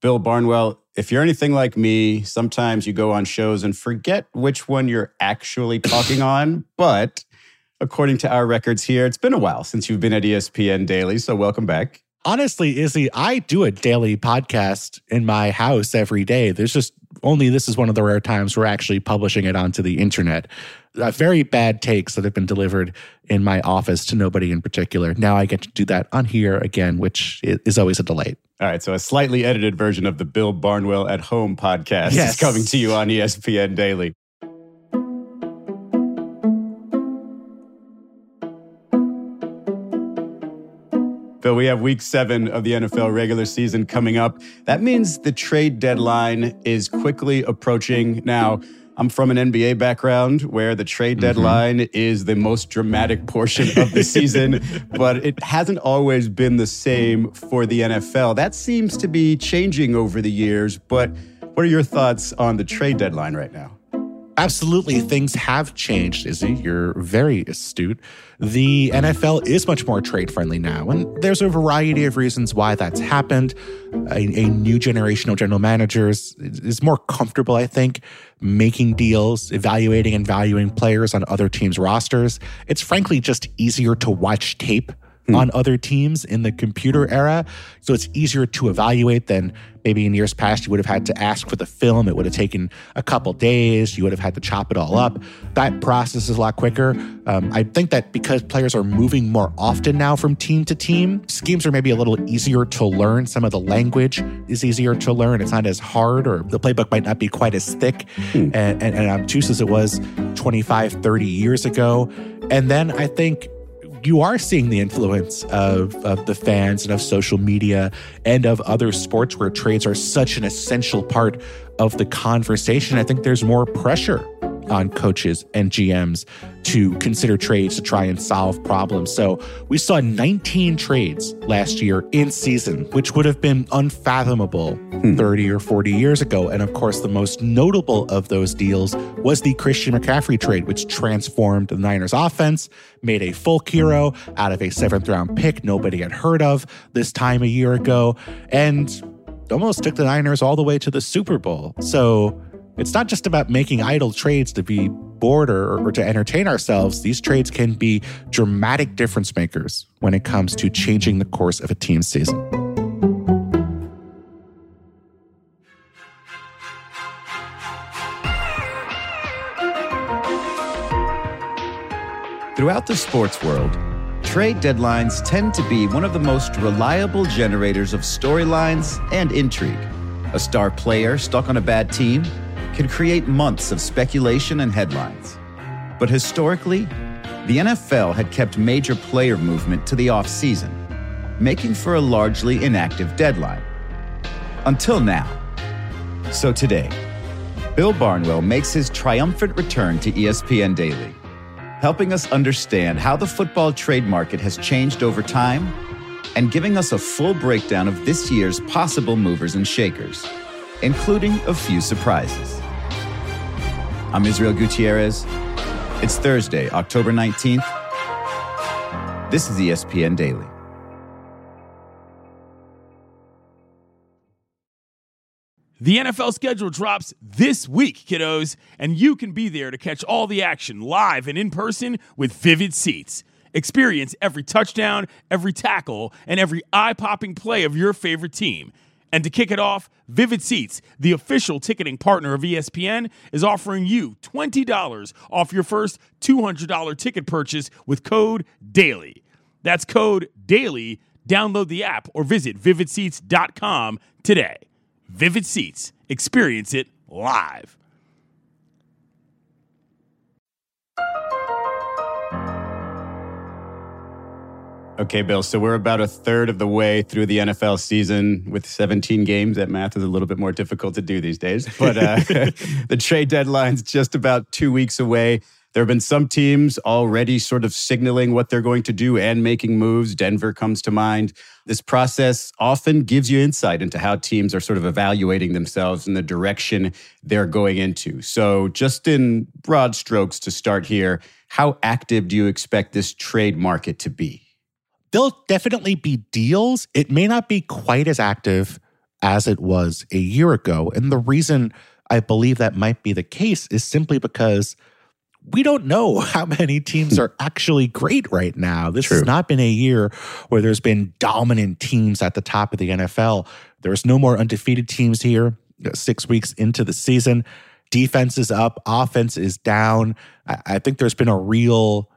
Bill Barnwell, if you're anything like me, sometimes you go on shows and forget which one you're actually talking on. But according to our records here, it's been a while since you've been at ESPN Daily. So welcome back. Honestly, Izzy, I do a daily podcast in my house every day. There's just only this is one of the rare times we're actually publishing it onto the internet. Uh, very bad takes that have been delivered in my office to nobody in particular. Now I get to do that on here again, which is always a delight. All right, so a slightly edited version of the Bill Barnwell at Home podcast yes. is coming to you on ESPN Daily. Bill, we have week seven of the NFL regular season coming up. That means the trade deadline is quickly approaching. Now, I'm from an NBA background where the trade mm-hmm. deadline mm-hmm. is the most dramatic portion of the season, but it hasn't always been the same for the NFL. That seems to be changing over the years, but what are your thoughts on the trade deadline right now? Absolutely, things have changed, Izzy. You're very astute. The NFL is much more trade friendly now, and there's a variety of reasons why that's happened. A, a, new generation of general managers is more comfortable, I think, making deals, evaluating and valuing players on other teams' rosters. It's frankly just easier to watch tape hmm. on other teams in the computer era. So it's easier to evaluate than maybe in years past you would have had to ask for the film. It would have taken a couple days. You would have had to chop it all up. That process is a lot quicker. Um, I think that because players are moving more often now from team to team, schemes are maybe a little easier to learn. Some of the language is easier to learn. It's not as hard, or the playbook might not be quite as thick hmm. and, and, and obtuse as it was 25, 30 years ago. And then I think you are seeing the influence of, of the fans and of social media and of other sports where trades are such an essential part of the conversation. I think there's more pressure on coaches and GMs to consider trades to try and solve problems. So we saw 19 trades last year in season, which would have been unfathomable hmm. 30 or 40 years ago. And of course, the most notable of those deals was the Christian McCaffrey trade, which transformed the Niners offense, made a folk hero out of a seventh round pick nobody had heard of this time a year ago, and almost took the Niners all the way to the Super Bowl. So it's not just about making idle trades to be bored or, or, to entertain ourselves. These trades can be dramatic difference makers when it comes to changing the course of a team's season. Throughout the sports world, trade deadlines tend to be one of the most reliable generators of storylines and intrigue. A star player stuck on a bad team can create months of speculation and headlines. But historically, the NFL had kept major player movement to the offseason, making for a largely inactive deadline. Until now. So today, Bill Barnwell makes his triumphant return to ESPN Daily, helping us understand how the football trade market has changed over time and giving us a full breakdown of this year's possible movers and shakers, including a few surprises. I'm Israel Gutierrez. It's Thursday, October 19th. This is ESPN Daily. The NFL schedule drops this week, kiddos, and you can be there to catch all the action live and in person with Vivid Seats. Experience every touchdown, every tackle, and every eye popping play of your favorite team. And to kick it off, Vivid Seats, the official ticketing partner of ESPN, is offering you $20 off your first $200 ticket purchase with code DAILY. That's code DAILY. Download the app or visit vividseats.com today. Vivid Seats, experience it live. Okay, Bill. So we're about a third of the way through the NFL season with 17 games. That math is a little bit more difficult to do these days. But uh, the trade deadline's just about two weeks away. There have been some teams already sort of signaling what they're going to do and making moves. Denver comes to mind. This process often gives you insight into how teams are sort of evaluating themselves and the direction they're going into. So, just in broad strokes to start here, how active do you expect this trade market to be? There'll definitely be deals. It may not be quite as active as it was a year ago. And the reason I believe that might be the case is simply because we don't know how many teams hmm. are actually great right now. This True. has not been a year where there's been dominant teams at the top of the NFL. There's no more undefeated teams here six weeks into the season. Defense is up, offense is down. I think there's been a real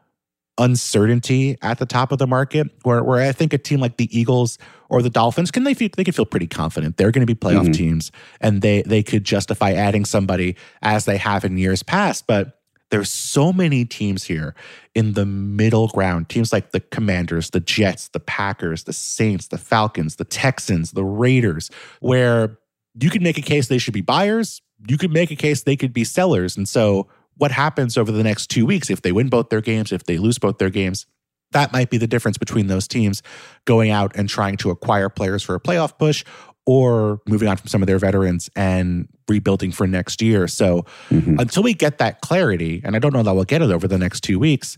uncertainty at the top of the market where, where I think a team like the Eagles or the Dolphins can they feel, they can feel pretty confident they're going to be playoff Mhm. teams and they they could justify adding somebody as they have in years past but there's so many teams here in the middle ground teams like the Commanders the Jets the Packers the Saints the Falcons the Texans the Raiders where you could make a case they should be buyers you could make a case they could be sellers and so what happens over the next two weeks if they win both their games, if they lose both their games. That might be the difference between those teams going out and trying to acquire players for a playoff push or moving on from some of their veterans and rebuilding for next year. So Mhm. until we get that clarity, and I don't know that we'll get it over the next two weeks,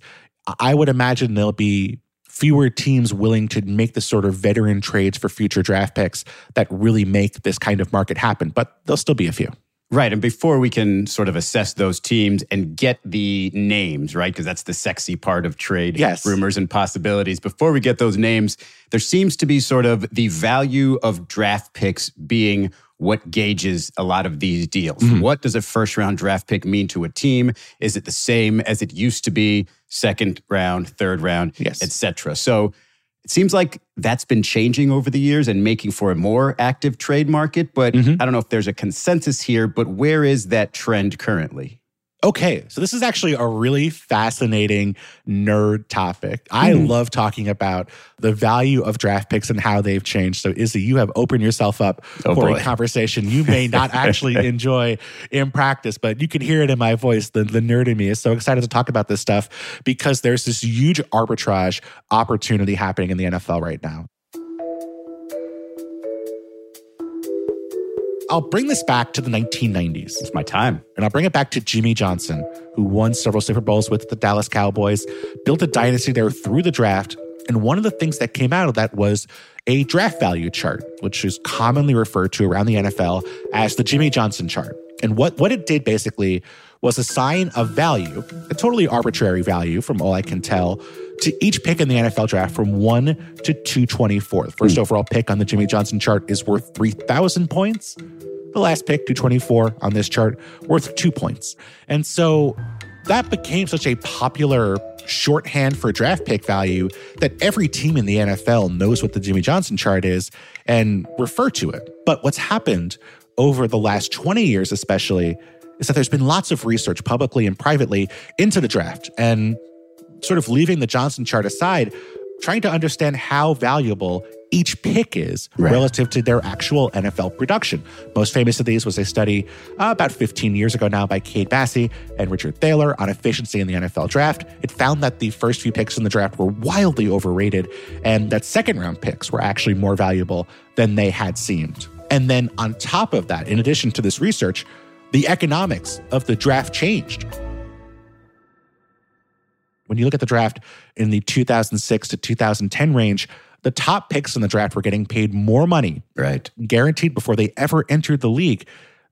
I would imagine there'll be fewer teams willing to make the sort of veteran trades for future draft picks that really make this kind of market happen. But there'll still be a few. Right. And before we can sort of assess those teams and get the names, right? Because that's the sexy part of trade Yes. rumors and possibilities. Before we get those names, there seems to be sort of the value of draft picks being what gauges a lot of these deals. Mhm. What does a first round draft pick mean to a team? Is it the same as it used to be? Second round, third round, Yes. etc. So it seems like that's been changing over the years and making for a more active trade market. But Mhm. I don't know if there's a consensus here, but where is that trend currently? Okay, so this is actually a really fascinating nerd topic. I Hmm. love talking about the value of draft picks and how they've changed. So, Izzy, you have opened yourself up Oh, for boy. a conversation you may not actually enjoy in practice, but you can hear it in my voice. The, the nerd in me is so excited to talk about this stuff because there's this huge arbitrage opportunity happening in the NFL right now. I'll bring this back to the 1990s. It's my time. And I'll bring it back to Jimmy Johnson, who won several Super Bowls with the Dallas Cowboys, built a dynasty there through the draft. And one of the things that came out of that was a draft value chart, which is commonly referred to around the NFL as the Jimmy Johnson chart. And what, what it did basically was assign a value, a totally arbitrary value from all I can tell, to each pick in the NFL draft from 1 to 224. The first hmm. overall pick on the Jimmy Johnson chart is worth 3,000 points. The last pick, 224 on this chart, worth two points. And so that became such a popular shorthand for draft pick value that every team in the NFL knows what the Jimmy Johnson chart is and refer to it. But what's happened over the last 20 years, especially, is that there's been lots of research publicly and privately into the draft and sort of leaving the Johnson chart aside, trying to understand how valuable each pick is Right. relative to their actual NFL production. Most famous of these was a study uh, about 15 years ago now by Cade Massey and Richard Thaler on efficiency in the NFL draft. It found that the first few picks in the draft were wildly overrated and that second round picks were actually more valuable than they had seemed. And then on top of that, in addition to this research, the economics of the draft changed when you look at the draft in the 2006 to 2010 range, the top picks in the draft were getting paid more money, Right. guaranteed before they ever entered the league,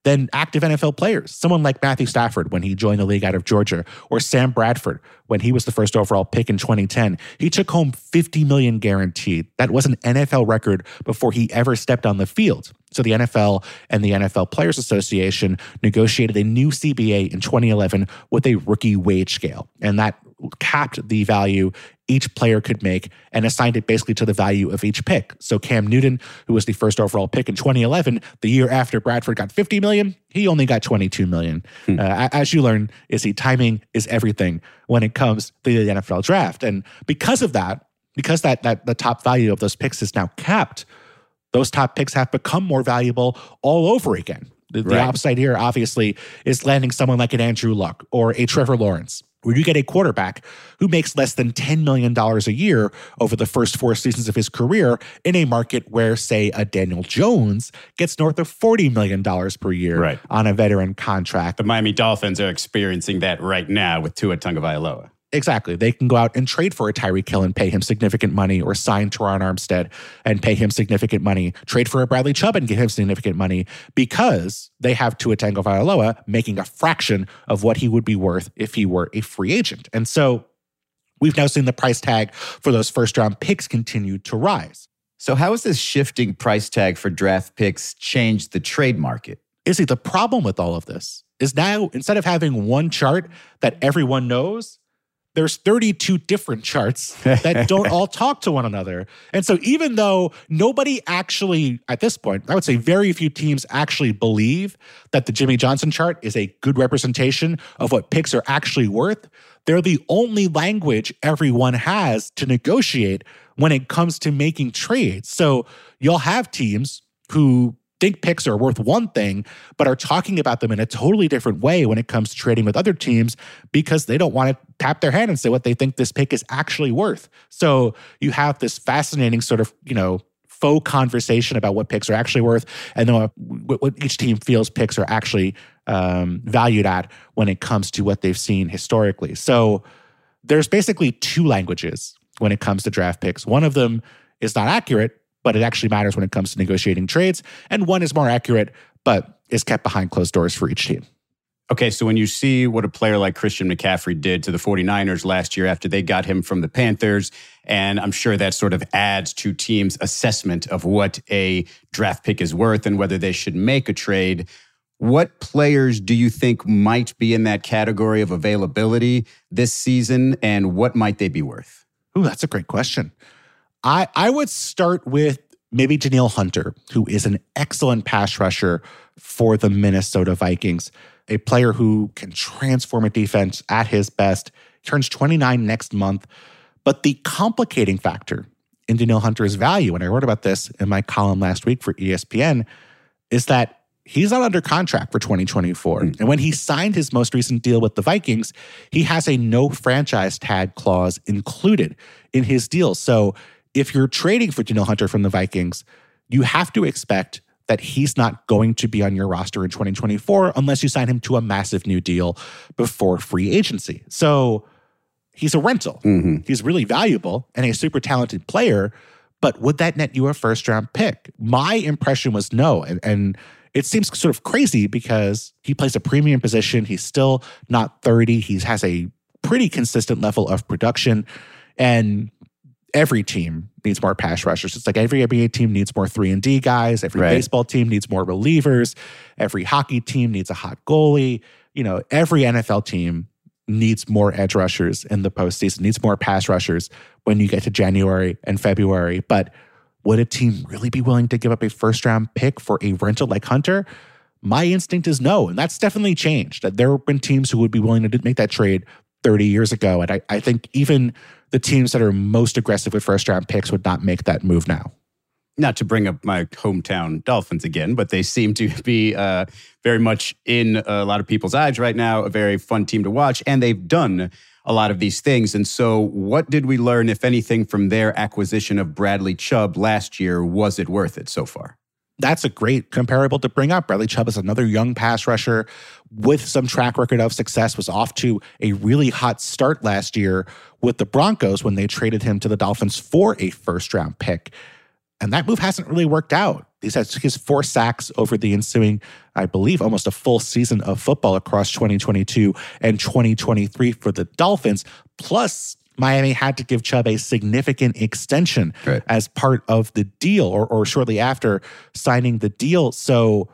than active NFL players. Someone like Matthew Stafford when he joined the league out of Georgia, or Sam Bradford when he was the first overall pick in 2010. He took home 50 million guaranteed. That was an NFL record before he ever stepped on the field. So the NFL and the NFL Players Association negotiated a new CBA in 2011 with a rookie wage scale, and that capped the value each player could make and assigned it basically to the value of each pick. So Cam Newton, who was the first overall pick in 2011, the year after Bradford got 50 million, he only got 22 million. Uh, as you learn, Izzy timing is everything when it comes to the NFL draft, and because of that, because that that the top value of those picks is now capped, those top picks have become more valuable all over again. The, the Right. upside here, obviously, is landing someone like an Andrew Luck or a Trevor Lawrence, where you get a quarterback who makes less than $10 million a year over the first four seasons of his career in a market where, say, a Daniel Jones gets north of $40 million per year Right. on a veteran contract. The Miami Dolphins are experiencing that right now with Tua Tagovailoa. Exactly. They can go out and trade for a Tyreek Hill and pay him significant money, or sign Terron Armstead and pay him significant money, trade for a Bradley Chubb and give him significant money because they have Tua Tagovailoa making a fraction of what he would be worth if he were a free agent. And so we've now seen the price tag for those first round picks continue to rise. So, how has this shifting price tag for draft picks changed the trade market? Izzy, the problem with all of this is now instead of having one chart that everyone knows, there's 32 different charts that don't all talk to one another. And so even though nobody actually at this point, I would say very few teams actually believe that the Jimmy Johnson chart is a good representation of what picks are actually worth, they're the only language everyone has to negotiate when it comes to making trades. So you'll have teams who think picks are worth one thing, but are talking about them in a totally different way when it comes to trading with other teams because they don't want to tap their hand and say what they think this pick is actually worth. So you have this fascinating sort of, you know, faux conversation about what picks are actually worth and then what, what each team feels picks are actually um, valued at when it comes to what they've seen historically. So there's basically two languages when it comes to draft picks. One of them is not accurate but it actually matters when it comes to negotiating trades. And one is more accurate, but is kept behind closed doors for each team. Okay, so when you see what a player like Christian McCaffrey did to the 49ers last year after they got him from the Panthers, and I'm sure that sort of adds to teams' assessment of what a draft pick is worth and whether they should make a trade. What players do you think might be in that category of availability this season, and what might they be worth? Ooh, that's a great question. I, I would start with maybe Danielle Hunter, who is an excellent pass rusher for the Minnesota Vikings, a player who can transform a defense at his best. Turns 29 next month. But the complicating factor in Danielle Hunter's value, and I wrote about this in my column last week for ESPN, is that he's not under contract for 2024. Mm. And when he signed his most recent deal with the Vikings, he has a no franchise tag clause included in his deal. So if you're trading for Danielle Hunter from the Vikings, you have to expect that he's not going to be on your roster in 2024 unless you sign him to a massive new deal before free agency. So he's a rental. Mm-hmm. He's really valuable and a super talented player. But would that net you a first round pick? My impression was no. And, and it seems sort of crazy because he plays a premium position. He's still not 30. He has a pretty consistent level of production. And every team needs more pass rushers. It's like every NBA team needs more three and D guys. Every right. baseball team needs more relievers. Every hockey team needs a hot goalie. You know, every NFL team needs more edge rushers in the postseason, needs more pass rushers when you get to January and February. But would a team really be willing to give up a first round pick for a rental like Hunter? My instinct is no. And that's definitely changed. That there have been teams who would be willing to make that trade 30 years ago. And I, I think even the teams that are most aggressive with first round picks would not make that move now. Not to bring up my hometown Dolphins again, but they seem to be uh, very much in a lot of people's eyes right now, a very fun team to watch. And they've done a lot of these things. And so, what did we learn, if anything, from their acquisition of Bradley Chubb last year? Was it worth it so far? That's a great comparable to bring up. Bradley Chubb is another young pass rusher with some track record of success, was off to a really hot start last year with the Broncos when they traded him to the Dolphins for a first round pick. And that move hasn't really worked out. He's had his four sacks over the ensuing, I believe, almost a full season of football across 2022 and 2023 for the Dolphins, plus Miami had to give Chubb a significant extension right. as part of the deal or, or shortly after signing the deal. So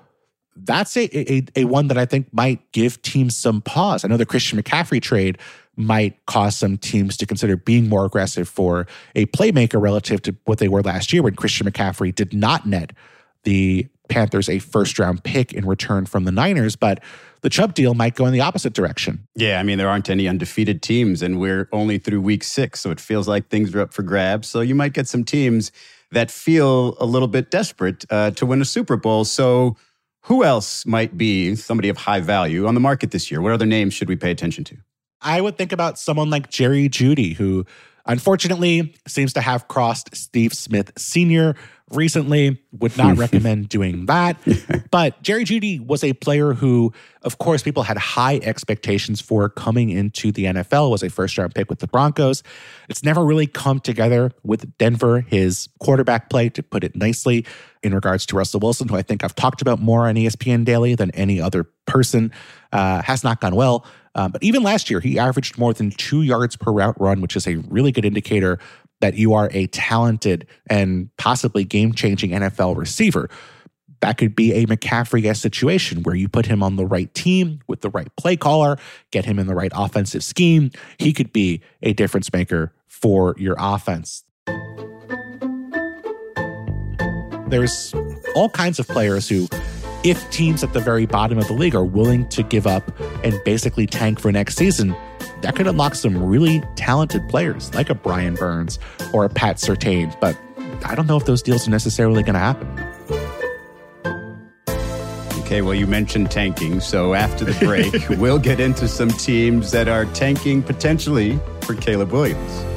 that's a, a, a one that I think might give teams some pause. I know the Christian McCaffrey trade might cause some teams to consider being more aggressive for a playmaker relative to what they were last year when Christian McCaffrey did not net the Panthers a first round pick in return from the Niners. But the Chubb deal might go in the opposite direction. Yeah, I mean, there aren't any undefeated teams, and we're only through week six. So it feels like things are up for grabs. So you might get some teams that feel a little bit desperate uh, to win a Super Bowl. So who else might be somebody of high value on the market this year? What other names should we pay attention to? I would think about someone like Jerry Jeudy, who Unfortunately, seems to have crossed Steve Smith Sr. recently. Would not recommend doing that. But Jerry Jeudy was a player who, of course, people had high expectations for coming into the NFL. Was a first round pick with the Broncos. It's never really come together with Denver. His quarterback play, to put it nicely, in regards to Russell Wilson, who I think I've talked about more on ESPN Daily than any other person, uh, has not gone well. Um, but even last year, he averaged more than two yards per route run, which is a really good indicator that you are a talented and possibly game changing NFL receiver. That could be a McCaffrey esque situation where you put him on the right team with the right play caller, get him in the right offensive scheme. He could be a difference maker for your offense. There's all kinds of players who if teams at the very bottom of the league are willing to give up and basically tank for next season, that could unlock some really talented players like a Brian Burns or a Pat Surtain. But I don't know if those deals are necessarily going to happen. Okay, well, you mentioned tanking. So after the break, we'll get into some teams that are tanking potentially for Caleb Williams.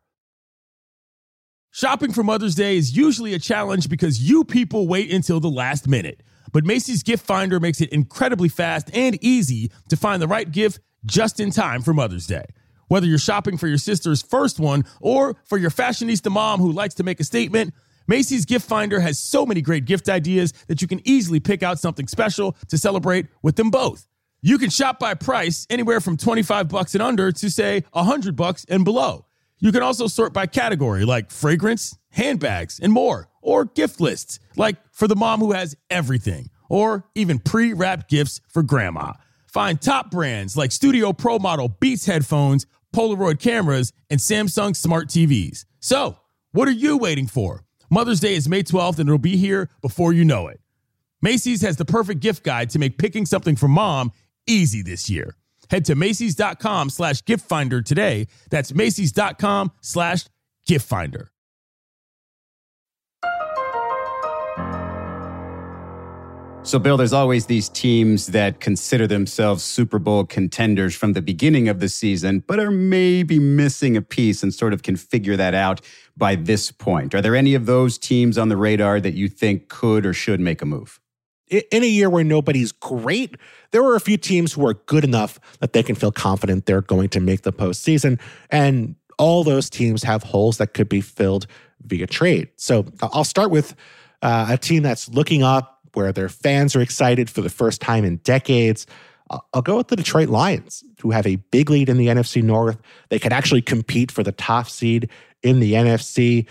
Shopping for Mother's Day is usually a challenge because you people wait until the last minute. But Macy's Gift Finder makes it incredibly fast and easy to find the right gift just in time for Mother's Day. Whether you're shopping for your sister's first one or for your fashionista mom who likes to make a statement, Macy's Gift Finder has so many great gift ideas that you can easily pick out something special to celebrate with them both. You can shop by price anywhere from 25 bucks and under to say 100 bucks and below. You can also sort by category like fragrance, handbags, and more, or gift lists like for the mom who has everything, or even pre wrapped gifts for grandma. Find top brands like Studio Pro Model Beats headphones, Polaroid cameras, and Samsung smart TVs. So, what are you waiting for? Mother's Day is May 12th and it'll be here before you know it. Macy's has the perfect gift guide to make picking something for mom easy this year. Head to Macy's.com slash gift finder today. That's Macy's.com slash gift finder. So, Bill, there's always these teams that consider themselves Super Bowl contenders from the beginning of the season, but are maybe missing a piece and sort of can figure that out by this point. Are there any of those teams on the radar that you think could or should make a move? In a year where nobody's great, there were a few teams who are good enough that they can feel confident they're going to make the postseason. And all those teams have holes that could be filled via trade. So I'll start with uh, a team that's looking up where their fans are excited for the first time in decades. I'll go with the Detroit Lions, who have a big lead in the NFC North. They could actually compete for the top seed in the NFC.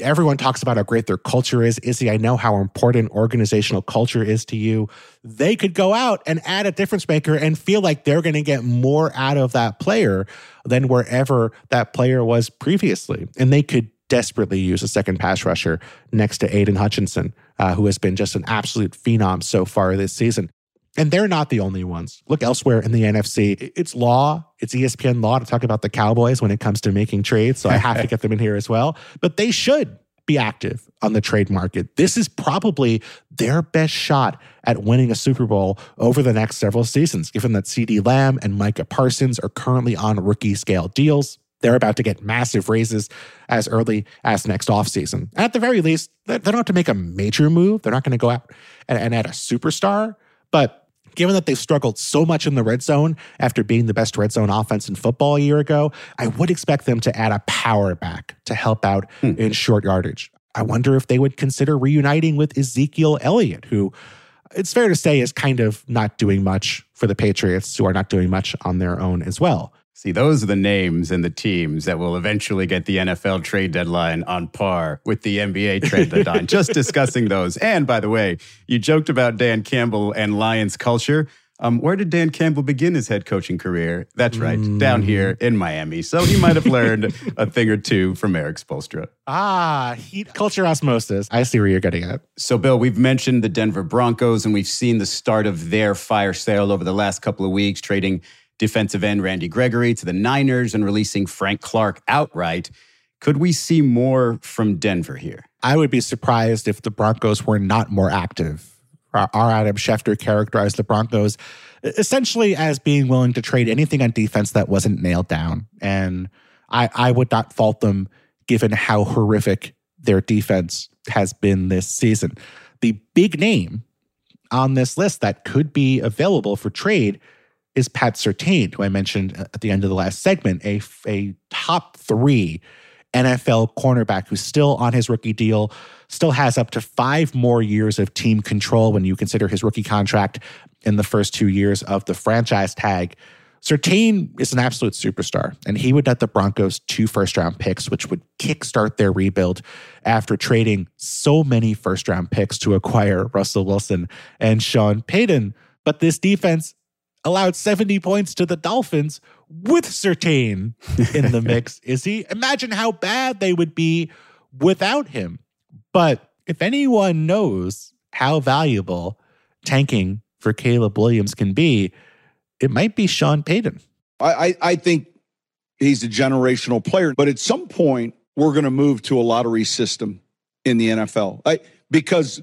Everyone talks about how great their culture is. Izzy, I know how important organizational culture is to you. They could go out and add a difference maker and feel like they're going to get more out of that player than wherever that player was previously. And they could desperately use a second pass rusher next to Aidan Hutchinson, uh, who has been just an absolute phenom so far this season. And they're not the only ones. Look elsewhere in the NFC. It's law, it's ESPN law to talk about the Cowboys when it comes to making trades. So I have to get them in here as well. But they should be active on the trade market. This is probably their best shot at winning a Super Bowl over the next several seasons, given that CeeDee Lamb and Micah Parsons are currently on rookie scale deals. They're about to get massive raises as early as next offseason. At the very least, they don't have to make a major move. They're not going to go out and, and add a superstar, but given that they've struggled so much in the red zone after being the best red zone offense in football a year ago, I would expect them to add a power back to help out hmm. in short yardage. I wonder if they would consider reuniting with Ezekiel Elliott, who it's fair to say is kind of not doing much for the Patriots, who are not doing much on their own as well. See, those are the names and the teams that will eventually get the NFL trade deadline on par with the NBA trade deadline. Just discussing those. And by the way, you joked about Dan Campbell and Lions culture. Um, where did Dan Campbell begin his head coaching career? That's right, mm. down here in Miami. So he might have learned a thing or two from Erik Spoelstra. Ah, heat culture osmosis. I see where you're getting at. So, Bill, we've mentioned the Denver Broncos, and we've seen the start of their fire sale over the last couple of weeks, trading defensive end Randy Gregory to the Niners and releasing Frank Clark outright. Could we see more from Denver here? I would be surprised if the Broncos were not more active. Our, Adam Schefter characterized the Broncos essentially as being willing to trade anything on defense that wasn't nailed down. And I, I would not fault them given how horrific their defense has been this season. The big name on this list that could be available for trade is Pat Surtain, who I mentioned at the end of the last segment, a, a top three NFL cornerback who's still on his rookie deal, still has up to five more years of team control when you consider his rookie contract in the first two years of the franchise tag. Surtain is an absolute superstar, and he would net the Broncos two first round picks, which would kickstart their rebuild after trading so many first round picks to acquire Russell Wilson and Sean Payton. But this defense allowed 70 points to the Dolphins with Surtain in the mix. Is he? Imagine how bad they would be without him. But if anyone knows how valuable tanking for Caleb Williams can be, it might be Sean Payton. I, I, I think he's a generational player, but at some point, we're going to move to a lottery system in the NFL. I, because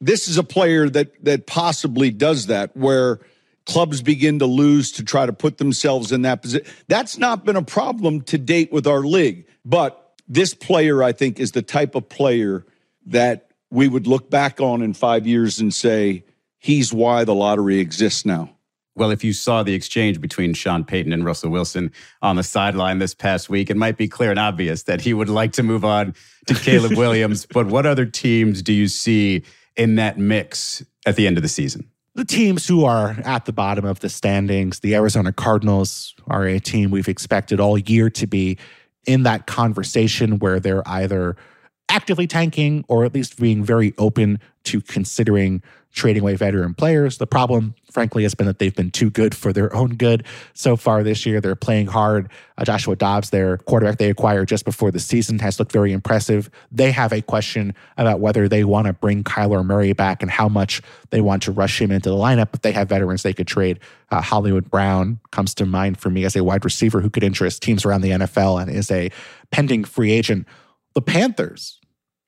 this is a player that that possibly does that where – clubs begin to lose to try to put themselves in that position. That's not been a problem to date with our league. But this player, I think, is the type of player that we would look back on in five years and say, he's why the lottery exists now. Well, if you saw the exchange between Sean Payton and Russell Wilson on the sideline this past week, it might be clear and obvious that he would like to move on to Caleb Williams. But what other teams do you see in that mix at the end of the season? The teams who are at the bottom of the standings, the Arizona Cardinals are a team we've expected all year to be in that conversation where they're either actively tanking or at least being very open to considering trading away veteran players. The problem, frankly, has been that they've been too good for their own good so far this year. They're playing hard. Uh, Joshua Dobbs, their quarterback they acquired just before the season, has looked very impressive. They have a question about whether they want to bring Kyler Murray back and how much they want to rush him into the lineup. But they have veterans they could trade. Uh, Hollywood Brown comes to mind for me as a wide receiver who could interest teams around the NFL and is a pending free agent. The Panthers,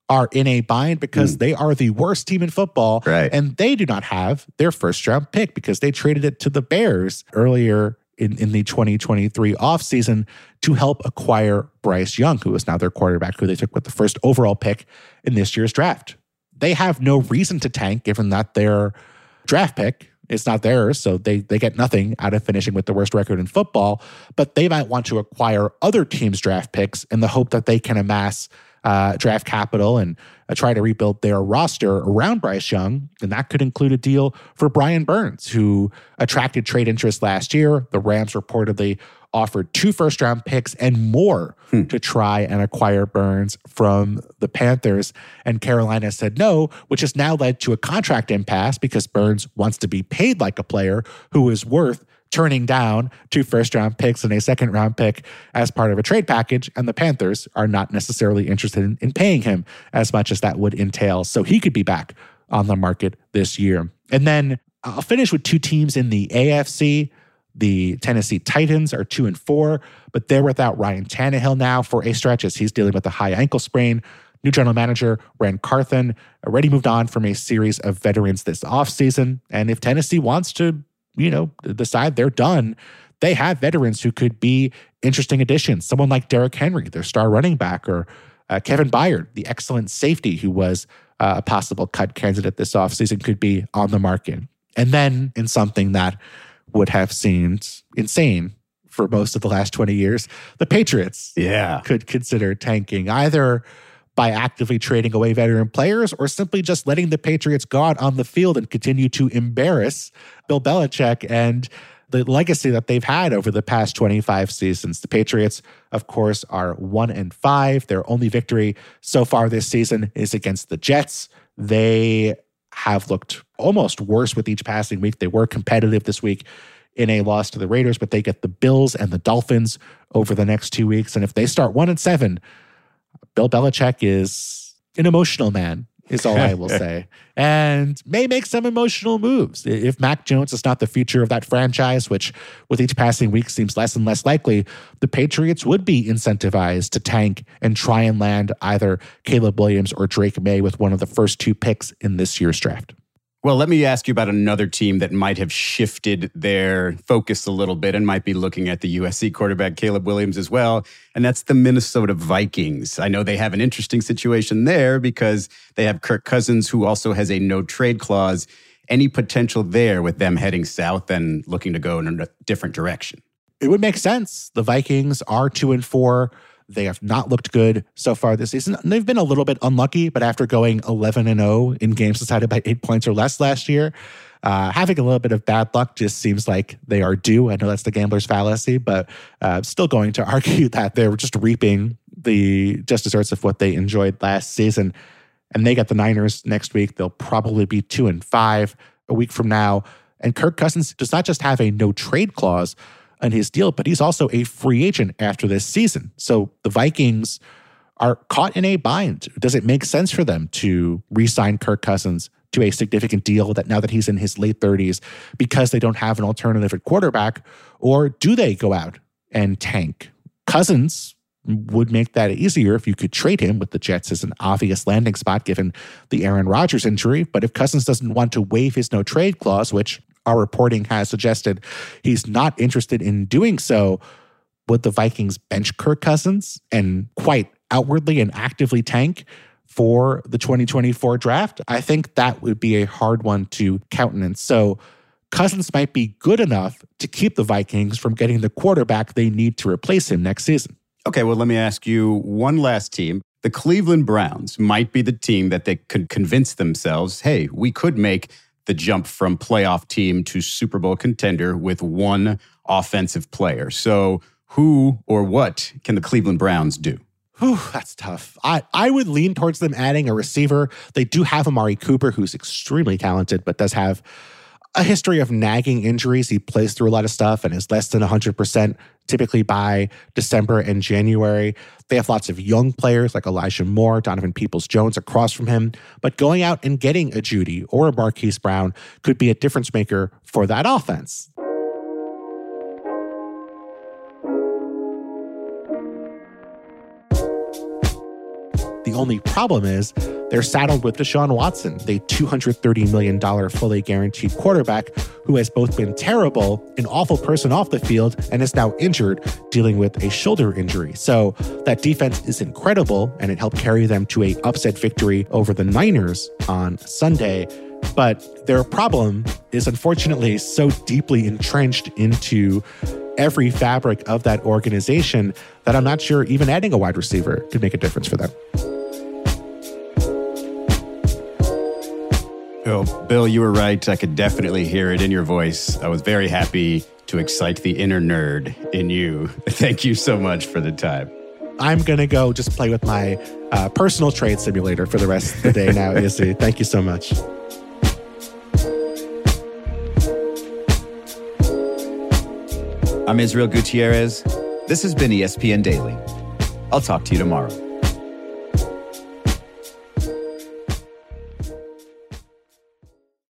are in a bind because mm. they are the worst team in football. Right. And they do not have their first round pick because they traded it to the Bears earlier in, in the 2023 offseason to help acquire Bryce Young, who is now their quarterback, who they took with the first overall pick in this year's draft. They have no reason to tank given that their draft pick is not theirs, so they they get nothing out of finishing with the worst record in football. But they might want to acquire other teams' draft picks in the hope that they can amass uh, draft capital and uh, try to rebuild their roster around Bryce Young. And that could include a deal for Brian Burns, who attracted trade interest last year. The Rams reportedly offered two first round picks and more hmm. to try and acquire Burns from the Panthers. And Carolina said no, which has now led to a contract impasse because Burns wants to be paid like a player who is worth turning down two first round picks and a second round pick as part of a trade package. And the Panthers are not necessarily interested in, in paying him as much as that would entail. So he could be back on the market this year. And then uh, I'll finish with two teams in the AFC. The Tennessee Titans are two and four, but they're without Ryan Tannehill now for a stretch as he's dealing with a high ankle sprain. New general manager Ran Carthon already moved on from a series of veterans this offseason. And if Tennessee wants to you know, decide they're done, they have veterans who could be interesting additions. Someone like Derrick Henry, their star running back, or uh, Kevin Byard, the excellent safety who was uh, a possible cut candidate this offseason, could be on the market. And then in something that would have seemed insane for most of the last 20 years, the Patriots Yeah. could consider tanking either by actively trading away veteran players or simply just letting the Patriots go out on the field and continue to embarrass Bill Belichick and the legacy that they've had over the past 25 seasons. The Patriots, of course, are one and five. Their only victory so far this season is against the Jets. They have looked almost worse with each passing week. They were competitive this week in a loss to the Raiders, but they get the Bills and the Dolphins over the next two weeks. And if they start one and seven, Bill Belichick is an emotional man, is all I will say, and may make some emotional moves. If Mac Jones is not the future of that franchise, which with each passing week seems less and less likely, the Patriots would be incentivized to tank and try and land either Caleb Williams or Drake Maye with one of the first two picks in this year's draft. Well, let me ask you about another team that might have shifted their focus a little bit and might be looking at the USC quarterback Caleb Williams as well, and that's the Minnesota Vikings. I know they have an interesting situation there because they have Kirk Cousins, who also has a no trade clause. Any potential there with them heading south and looking to go in a different direction? It would make sense. The Vikings are two and four. They have not looked good so far this season. They've been a little bit unlucky, but after going 11 and 0 in games decided by eight points or less last year, uh, having a little bit of bad luck just seems like they are due. I know that's the gambler's fallacy, but uh, still going to argue that they're just reaping the just desserts of what they enjoyed last season. And they get the Niners next week. They'll probably be two and five a week from now. And Kirk Cousins does not just have a no trade clause on his deal, but he's also a free agent after this season. So the Vikings are caught in a bind. Does it make sense for them to re sign Kirk Cousins to a significant deal that now that he's in his late 30s because they don't have an alternative at quarterback? Or do they go out and tank? Cousins would make that easier if you could trade him with the Jets as an obvious landing spot given the Aaron Rodgers injury. But if Cousins doesn't want to waive his no trade clause, which our reporting has suggested he's not interested in doing so. Would the Vikings bench Kirk Cousins and quite outwardly and actively tank for the 2024 draft? I think that would be a hard one to countenance. So Cousins might be good enough to keep the Vikings from getting the quarterback they need to replace him next season. Okay, well, let me ask you one last team. The Cleveland Browns might be the team that they could convince themselves hey, we could make the jump from playoff team to Super Bowl contender with one offensive player. So, who or what can the Cleveland Browns do? Whew, that's tough. I, I would lean towards them adding a receiver. They do have Amari Cooper, who's extremely talented, but does have a history of nagging injuries. He plays through a lot of stuff and is less than 100% typically by December and January. They have lots of young players like Elijah Moore, Donovan Peoples Jones across from him. But going out and getting a Jeudy or a Marquise Brown could be a difference maker for that offense. The only problem is they're saddled with Deshaun Watson, the $230 million fully guaranteed quarterback who has both been terrible, an awful person off the field, and is now injured, dealing with a shoulder injury. So that defense is incredible, and it helped carry them to a upset victory over the Niners on Sunday. But their problem is unfortunately so deeply entrenched into every fabric of that organization that I'm not sure even adding a wide receiver could make a difference for them. Bill, Bill, you were right. I could definitely hear it in your voice. I was very happy to excite the inner nerd in you. Thank you so much for the time. I'm going to go just play with my uh, personal trade simulator for the rest of the day now, Izzy. Thank you so much. I'm Israel Gutierrez. This has been ESPN Daily. I'll talk to you tomorrow.